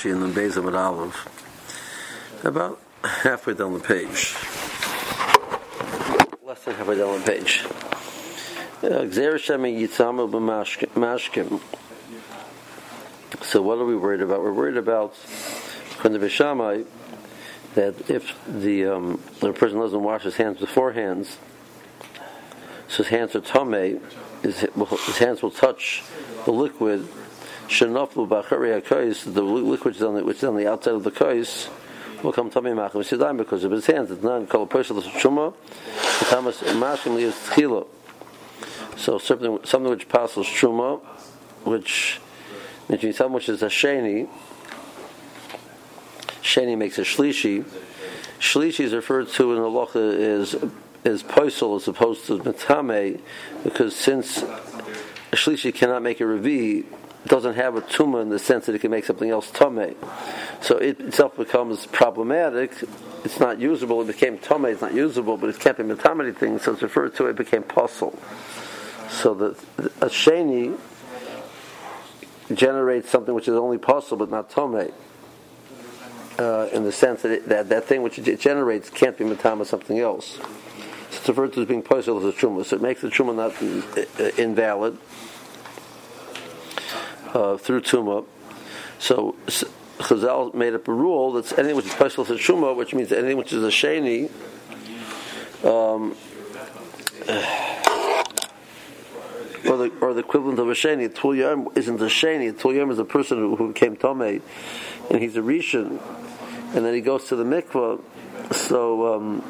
Rashi in the base of an olive, about halfway down the page. Less than halfway down the page. So what are we worried about? We're worried about from the Beis Shammai that if the, um, the person doesn't wash his hands beforehand, so his hands are tame, his, his hands will touch the liquid shenaflu b'achari hakais, the liquid which is, on the, which is on the outside of the kais, will come tummy machim sidayim because of his hands. It's not called a person of shuma. Thomas mashim liyas tchila. So something something which passes truma, which means something which is a sheni. Sheni makes a shlishi. Shlishi is referred to in the locha is is poisel as opposed to metame, because since a shlishi cannot make a revi, doesn't have a tumor in the sense that it can make something else tame. So it itself becomes problematic. It's not usable. It became tame. It's not usable, but it can't be metamity thing. So it's referred to. It became puzzle. So the a sheni generates something which is only possible but not tome. Uh, in the sense that, it, that that thing which it generates can't be matama something else. So it's referred to as being posel as a truma. So it makes the truma not uh, invalid uh, through tuma. So Chazal made up a rule that anything which is special to a truma, which means anything which is a sheni. Um, or the, or the equivalent of a sheni. Tul isn't a sheni. Tul is a person who, who became Tomei, and he's a Rishon, and then he goes to the mikvah. So um,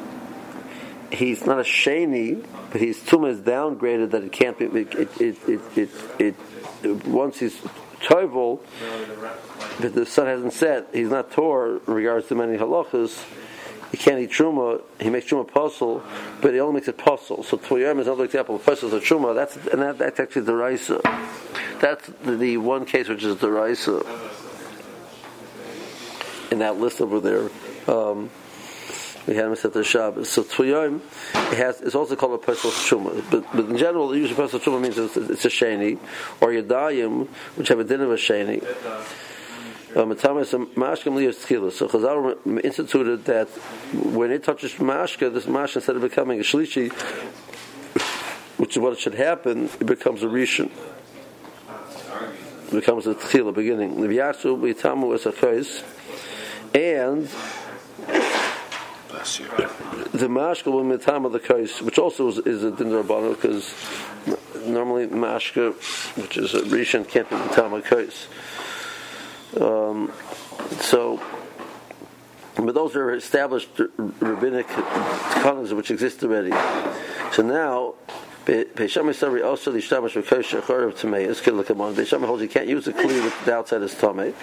he's not a sheni, but his tumah is downgraded that it can't be. It it it, it, it once he's toivel, but the sun hasn't set. He's not tor in regards to many halachas he can't eat truma. He makes truma puzzle, but he only makes it puzzle. So Toyam is another example of puzzles of truma. That's and that, that's actually the raisa. That's the, the, one case which is the raisa in that list over there. Um, we had the Shabbos. So Toyam it has it's also called a of truma. But, but in general, the puzzle of truma means it's, it's a sheni or yadayim, which have a din of a sheni. Um, um, so Chazal instituted that when it touches mashka, this mashka instead of becoming a shlishi, which is what should happen, it becomes a rishon. It becomes a tchila beginning. V'yasu the mashka will mitam of the kais, which also is, is a din because normally mashka, which is a rishon, can't be mitam of. Um, so, but those are established rabbinic canons which exist already. So now, Beisham Yisrael also the Ishtamash V'Kosh Shachar of Tamei is Kilakamon. Beisham holds you can't use the kli with the outside is Tamei.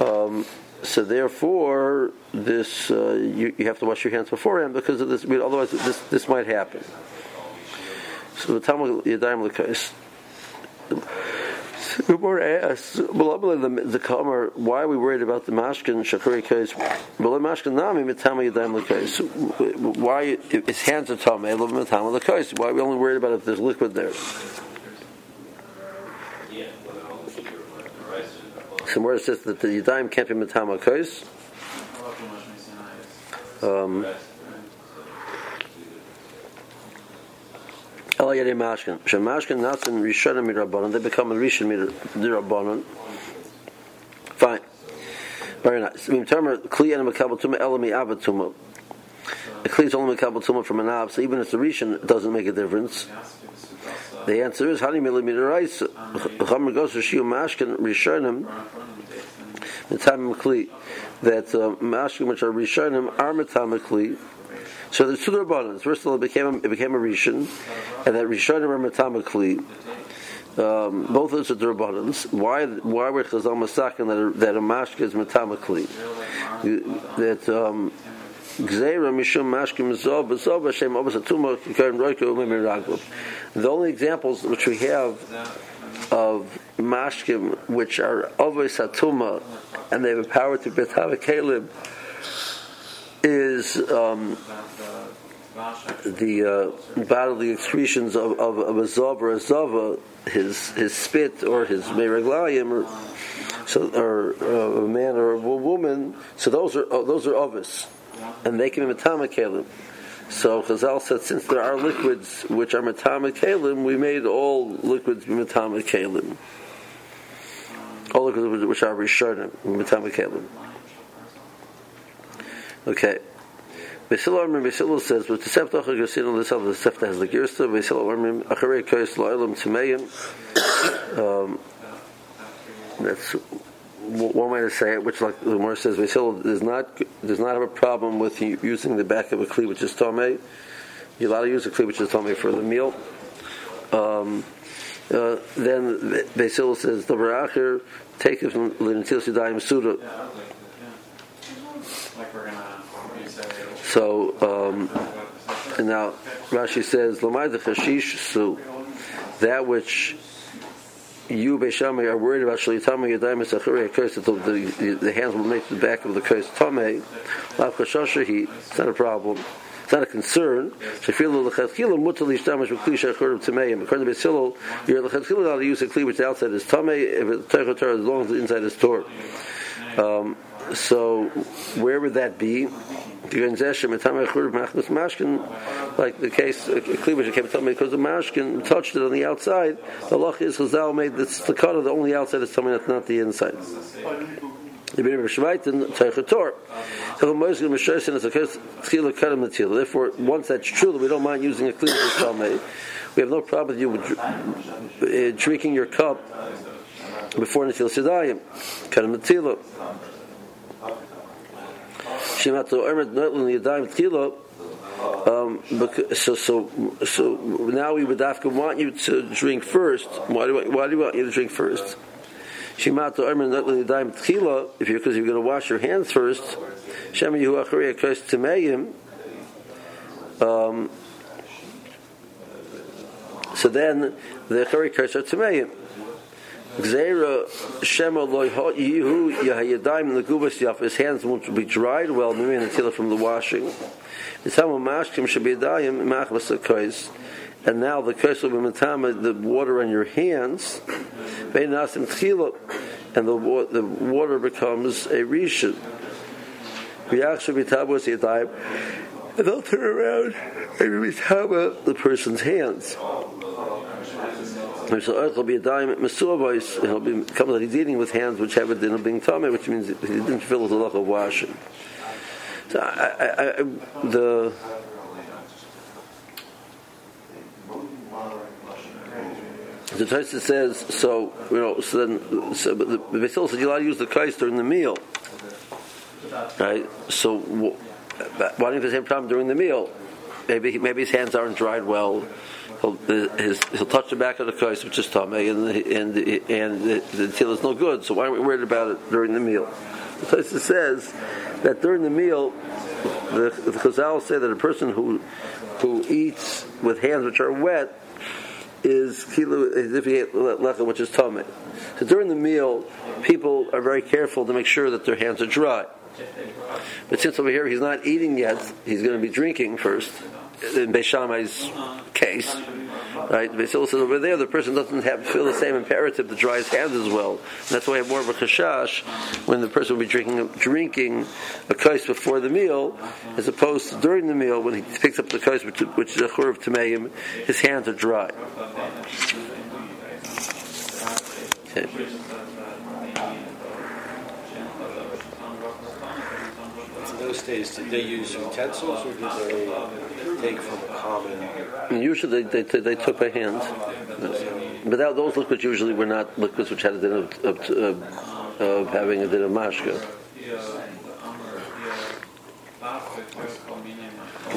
Um, so therefore, this uh, you, you have to wash your hands beforehand because of this. Otherwise, this this might happen. So the Talmud Yadayim Lekais. The asks, the, Kamar, why are we worried about the Mashkin Shakuri case? Well, the Mashkin Nami Mitama case. Why his hands are Tame, Mitama case? Why are we only worried about if there's liquid there? Somewhere it says that the Yadayim can't be Mitama case. Um. They become a Rishon Mirabanan. Fine. Very nice. Kli and Makabal Tuma Elami Abatuma. A Kli is only Makabal Tuma from an Ab, so even if it's a Rishon, it doesn't make a difference. The answer is Hani Millimeter Rice. Chamer goes to Shiu Mashkin Rishonim. Kli. That uh, Mashkin which are Rishonim are Metamikli. So there's two rabbanans. First of all, it became it became a rishon, and that rishonim are metamakli. Um, both of those are rabbanans. Why why were Chazal masakin that a, that a mashka is metamakli? That um, The only examples which we have of mashkim which are obas atuma and they have a power to betava kalim is um, the uh, bodily excretions of, of, of a zav or a zava, his his spit or his meraglayim, or so or uh, a man or a woman. So those are uh, those are ovis, and they can be matama kalim. So Chazal said, since there are liquids which are matama kalim, we made all liquids be matama kalim. All liquids which are rishonim, matama kalim. Okay. Beis Hillel Armin Beis Hillel says, "With the Sefta Chagosin on this other the Sefta has the Girsta. Beis Hillel Armin Acharei Kois Lo'ilam Tmeim." Um, that's one way to say it, which, like the Gemara says, Beis Hillel does not does not have a problem with using the back of a kli which is tomei. You're allowed to use a kli which is tomei for the meal. Um, uh, then Beis Hillel says the baracher take it from Linatil Sidayim Suda. So um, and now Rashi says the Chashish Su that which you Beis Shammai are worried about Shalitama Yadayim Esachuri curse that the, the hands will make the back of the curse Tame Lav Chashashahi it's not a problem it's not a concern. According to Beis Hillel, you're lechatchila allowed to use a kli which the outside is tame if it's as long as the inside is torn. Um, so where would that be? like the case a cleavage came to me because the mashkin touched it on the outside. The loch is Chazal made the stakata the only outside is something that's not the inside. Therefore, once that's true, we don't mind using a cleavage we have no problem with you uh, drinking your cup before Natil Sidayim. Um, so, so, so now we would have want you to drink first. Why do, I, why do we want you to drink first? If you're because you're going to wash your hands first, um, so then the Kais are yihu his hands won't be dried well from the washing. And now the curse will be matama the water on your hands and the the water becomes a rishon. And they'll turn around and be the person's hands. Will be a. He'll be come that he's eating with hands which have a din being tummy, which means he didn't fill a lot of washing. So I, I, I, the the Taisa says so. You know, so then so, but the Beis Hillel said you allowed to use the kais during the meal, right? So why don't you have the same problem during the meal? Maybe maybe his hands aren't dried well he'll, his, he'll touch the back of the kais, which is tummy, and the, and the, and the, the is no good. So why are we worried about it during the meal? The Tosha says that during the meal, the, the Chazal say that a person who who eats with hands which are wet is kilu if he ate lechem, which is tummy. So during the meal, people are very careful to make sure that their hands are dry. But since over here he's not eating yet, he's going to be drinking first in Beis Shammai's case, right? Beis Hillel says over there the person doesn't have feel the same imperative to dry his hands as well. And that's why I have more of a chashash when the person will be drinking drinking a kais before the meal, as opposed to during the meal when he picks up the kais, which, which is a chur of tameim, his hands are dry. Okay. Those days, did they use utensils or did they take from a common? Usually they, they, they took by hand. But that, those liquids usually were not liquids which had a din of, of, of, of having a din of mashka.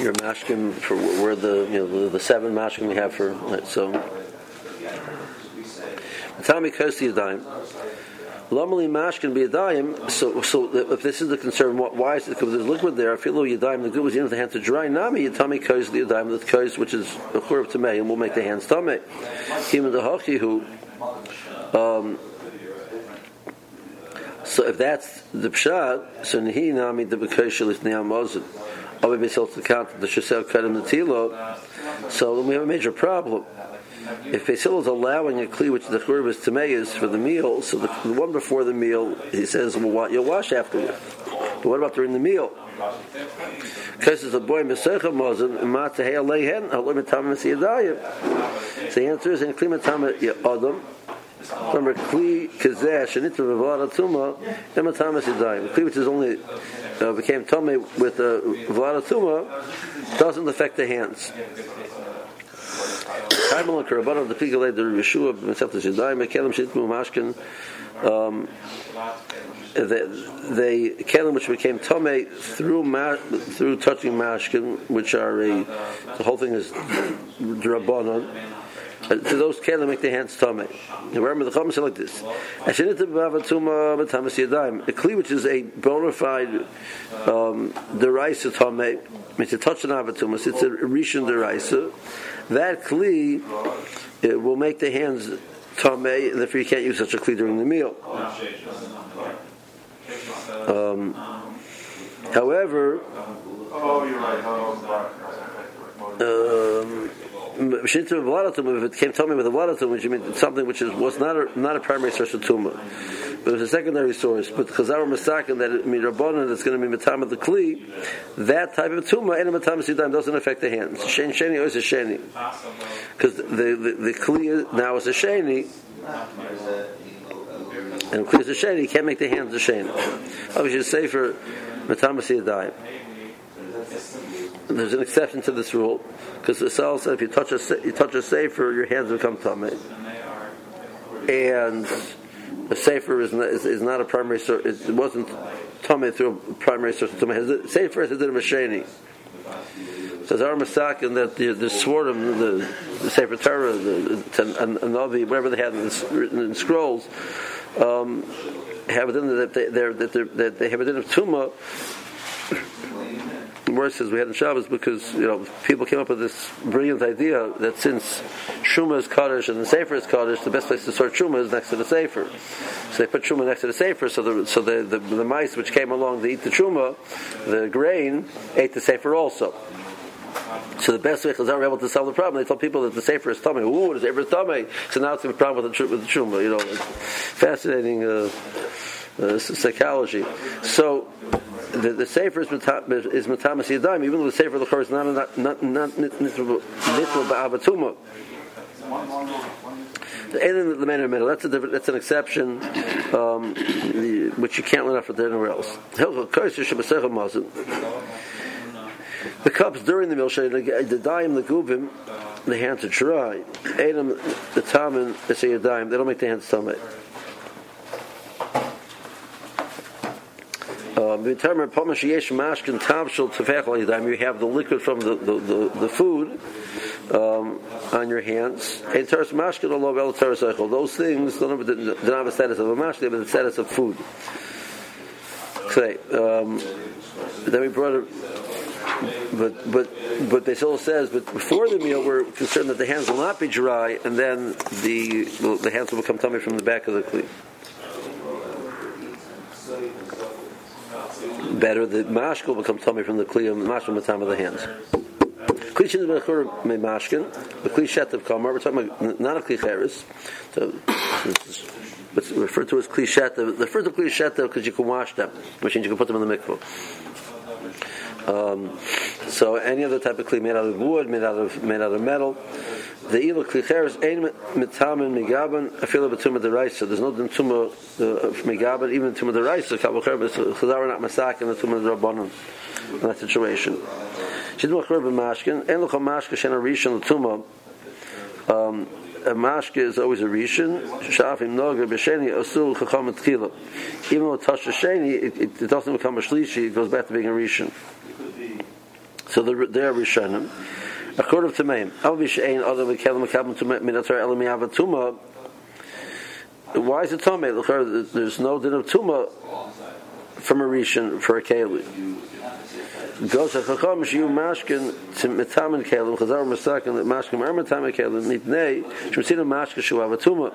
Your mashkim for where the you know the, the seven mashkim we have for so. Tommy Kosti Yadayim. Lamali mash can be a dime. So, so if this is the concern, why is it? Because there's liquid there. I feel you dime. The good was in the hand to dry. Nami yitami kois the dime the kois which is a chur of tamei and will make the hands tamei. Him the hachi who. Um, so if that's the pshat, so he nami the bekoshelis niyamozin. Or maybe still to count the Shesel Kedem Natilo. So then we have a major problem. If Beis Hillel is allowing a kli which the churb is tameis for the meal, so the, the, one before the meal, he says, well, you'll wash afterward. But what about during the meal? Because it's a boy mesecha mozen mat tehei aleihen halim etam mesiyadayim. So the answer is in kli metam adam. Remember, kli kazesh and itva v'vada tuma ematam mesiyadayim. Kli which is only uh, became tummy with a uh, v'vada tuma doesn't affect the hands. Kaimel and the Pigalei, the Shitmu Mashkin, um, they, they which became tome through ma, through touching mashkin, which are a the whole thing is drabanon. Uh, to those kelim make their hands tome. Remember the chum said like this: A kli which is a bona fide um, deraisa tome, means to touch an avatumas. It's a rishon deraisa that kli it will make the hands tamei, and therefore you can't use such a kli during the meal. Um, however, um, if it came tummy with a vladatum, which means something which is was not a, not a primary source of tumah, but it was a secondary source. But Chazal masakin that it rabbanon that's going to be matam of the kli, that type of tumah and a matam sidam doesn't affect the hands. Shen sheni is a sheni, because the, the the kli now is a sheni. And kli is a sheni, you can't make the hands a sheni. Obviously, say for matam sidam. There's an exception to this rule because the Sal said if you touch a you touch a safer, your hands become tummy, and the safer is not, is, is not a primary source. It wasn't tummy through a primary source tummy. Safer is a masheni. Says our masak and that the the swarm, the, the Sefer Torah, the, the and, and whatever they had in, the, in scrolls, um, have din that they that, that they have a din of worse as we had in Shabbos because you know people came up with this brilliant idea that since Shuma is Kaddish and the Sefer is Kaddish, the best place to sort Shuma is next to the Sefer. So they put Shuma next to the Sefer, so the so the, the, the mice which came along to eat the Shuma, the grain, ate the Sefer also. So the best way Chazal were able to solve the problem, they told people that the Sefer is tummy. Ooh, the Sefer is tummy. So now it's a problem with the, with the Shuma. You know, fascinating uh, uh, psychology. So the, the Sefer is Matamas Yadayim, even though the Sefer the is not not not not Nitva Ba'abatuma. The the man in the middle. That's a different, that's an exception, um, the, which you can't learn off of anywhere else. The cups during the meal, the daim, the gubim, the hands are dry. Adam, the tamin, they say a dime. They don't make the hands tummy. Um, you have the liquid from the, the, the, the food um, on your hands. Those things don't have, don't have status of a mash, they have the status of food. Okay, um, then we brought it but but but Beis Hillel says, but before the meal, we're concerned that the hands will not be dry, and then the the hands will become tummy from the back of the cleat. Better the mashkin will become tummy from the kli of mashkin the time of the hands. Kli shin b'chur me mashkin, the kli shet of kamar. We're talking about not a kli cheres. So it's referred to as kli. The first kli shet because you can wash them, which means you can put them in the mikvah. Um, so any other type of kli made out of wood, made out of made out of metal. The ilo klicheres ein mitamen migaben afilo betuma deraisa. There's no tuma uh, migaben even tuma deraisa. Kabocher Chazal not masak and the tuma rabbanon in that situation. Shidmo chur b'mashkin ein locha mashka shena rishon l'tuma. Um, a mashka is always a rishon. Shafim noga b'sheni asul chacham tchila. Even though it touches sheni, it, it, doesn't become a shlishi. It goes back to being a rishon. So they're, they're rishonim. According to Mekelim Mekabim to. Why is it Tomei? There's no din of Tuma from a Rishon for a Keli. Goes a Chacham Mashkin to Kelim Mashkin Kelim Mashkin Avatuma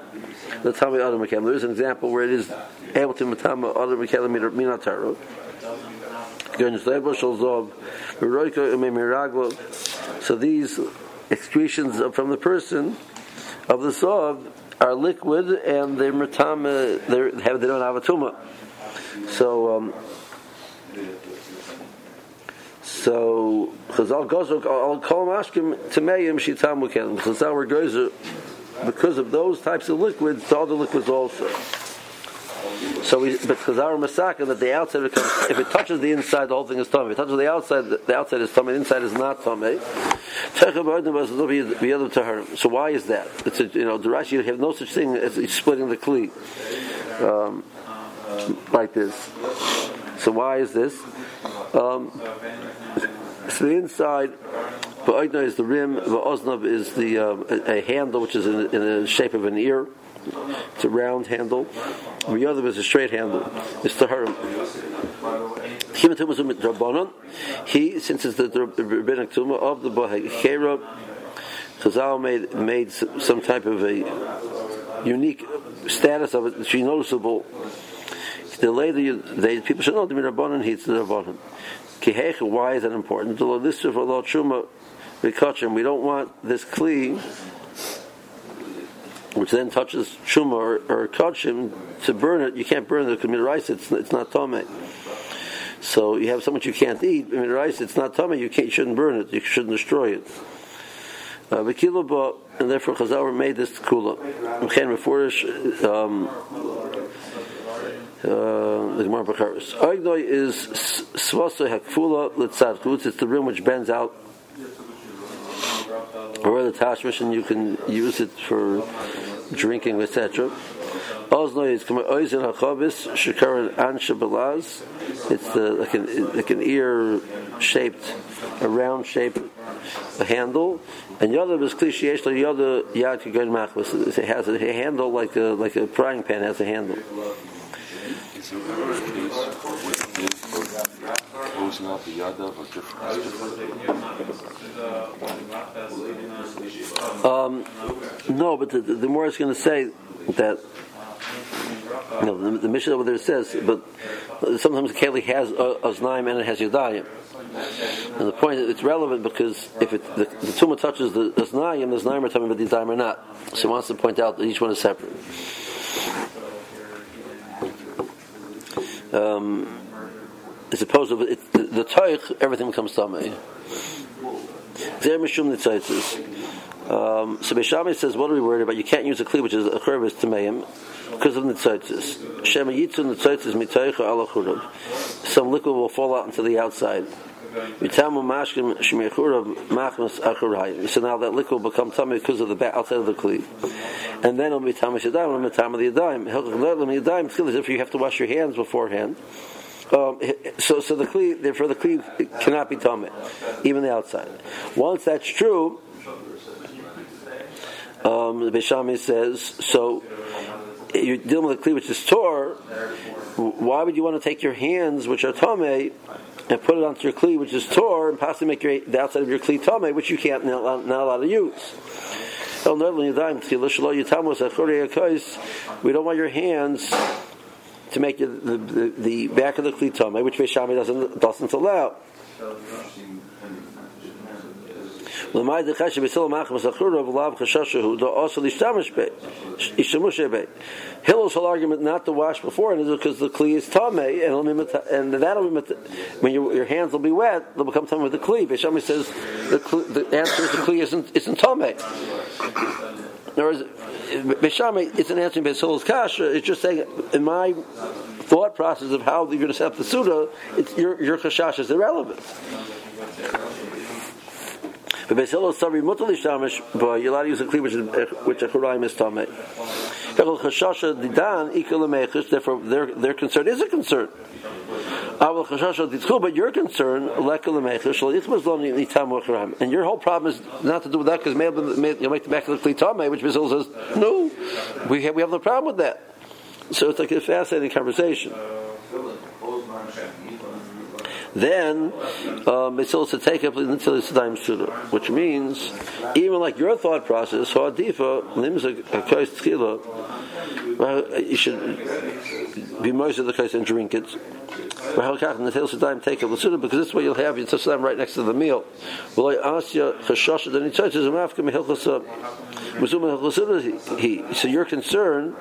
the. There is an example where it is able to Metama Other Mekelim Minatar. So these excretions from the person of the sov are liquid and they're matama, they have their own avatuma. So, um, so Chazal goes al kol mashkim tameim shitam ukelim. Chazal were because of those types of liquids to other liquids also. So we, but Chazal Masaka that the outside becomes, if it touches the inside, the whole thing is tummy. If it touches the outside, the outside is tummy. The inside is not tummy. So why is that? It's a, you know, the Rashi you have no such thing as splitting the kli um, like this. So why is this? Um, so the inside, Ba'idna is the rim, Va'oznav is the um, a, a, handle which is in, in the shape of an ear. It's a round handle. The other is a straight handle. It's the harim. He, since it's the rabbinic tumah of the Bahakera, Chazal made made some type of a unique status of it. It's noticeable. The later they people should oh, know the rabbanon. He's the rabbanon. Why is that important? The list of we don't want this kli which then touches shuma or, or to burn it, you can't burn it because rice it's, it's not tome. So you have so much you can't eat, rice it's not tome, you, you shouldn't burn it, you shouldn't destroy it. Uh, and therefore Chazal made this kula. Mchen Meforish, um, uh, the Gemara Becharis. Oignoi is svasa hakfula litzad It's the rim which bends out or the tashmish and you can use it for drinking, etc. Is ansha. It's the like an like an ear shaped, a round shaped handle. And yada is klishiyesh the yada yad kigan machmas. It has a handle like a like a frying pan has a handle. Closing out the yada or um, no, but the, the more is going to say that you know, the, the mission over there says, but sometimes the keli has aznaim and it has yadayim. And the point is, it's relevant because if it, the, the tumah touches the aznayim, the aznayim are telling me, but the are not. So he wants to point out that each one is separate. Um, as opposed to it, the, the toich, everything becomes tamei. Zer mishum um, so Beishamai says, what are we worried about? You can't use a kli which is a cherbis tameim because of nitzotzis. Shema yitzun nitzotzis mitoicha ala. Some liquid will fall out into the outside. So now that liquid will become tummy because of the outside of the kli, and then it'll be tummy shadayim and tummy the yadayim. Yadayim if you have to wash your hands beforehand. Um, so, so the kli, therefore the kli cannot be tummy, even the outside. Once that's true, um, the Beis Shammai says, so you're dealing with a kli which is tor. Why would you want to take your hands, which are tame, and put it onto your kli, which is tor, and possibly make your, the outside of your kli tame, which you can't not, not allowed to use? We don't want your hands to make the, the, the back of the kli tame, which Beis Shammai doesn't doesn't allow. Lamai de chashe b'sil machmas achurav lav chashashahu do also lishtamish be ishtamush be. Hillel's whole argument not to wash before is because the kli is tamei and and that'll be when your, your hands will be wet they'll become tamei with the kli. Beis Shammai says the, the answer is the kli isn't isn't tamei. In other words, Beis Shammai, it's an answer to Hillel's kasha. It's just saying in my thought process of how you're going to set up the suda, it's your your chashash is irrelevant. But Beisilo Sabri Mutali Shamish, but you're allowed to use a kli which is which a Churaim is Ikal Mechus, therefore their their concern is a concern. But your concern, and your whole problem is not to do with that because you'll make the the klitame, which Beis Hillel says, no, we have, we have no problem with that. So it's like a fascinating conversation then um, it's also take up until it's time suda, which means even like your thought process, so adifa limza well, you should be moist of the case and drink it. Take it because this way you'll have. It's time right next to the meal. Well, I ask you, So your concern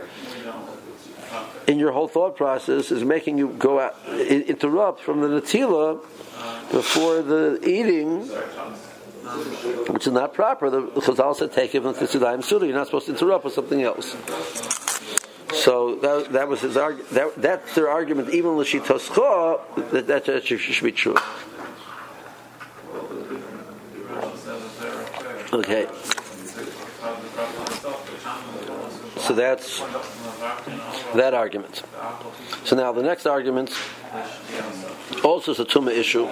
in your whole thought process is making you go out, interrupt from the natila before the eating, which is not proper. The Chazal said take it from the Suda. You're not supposed to interrupt with something else. So that, that was his argument. That, that's their argument, even l'shitoscha, that, that should be true. Okay. So that's that argument. So now the next argument also is a tumah issue.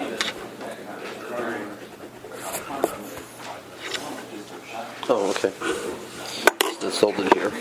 Oh, okay. It's sold it here.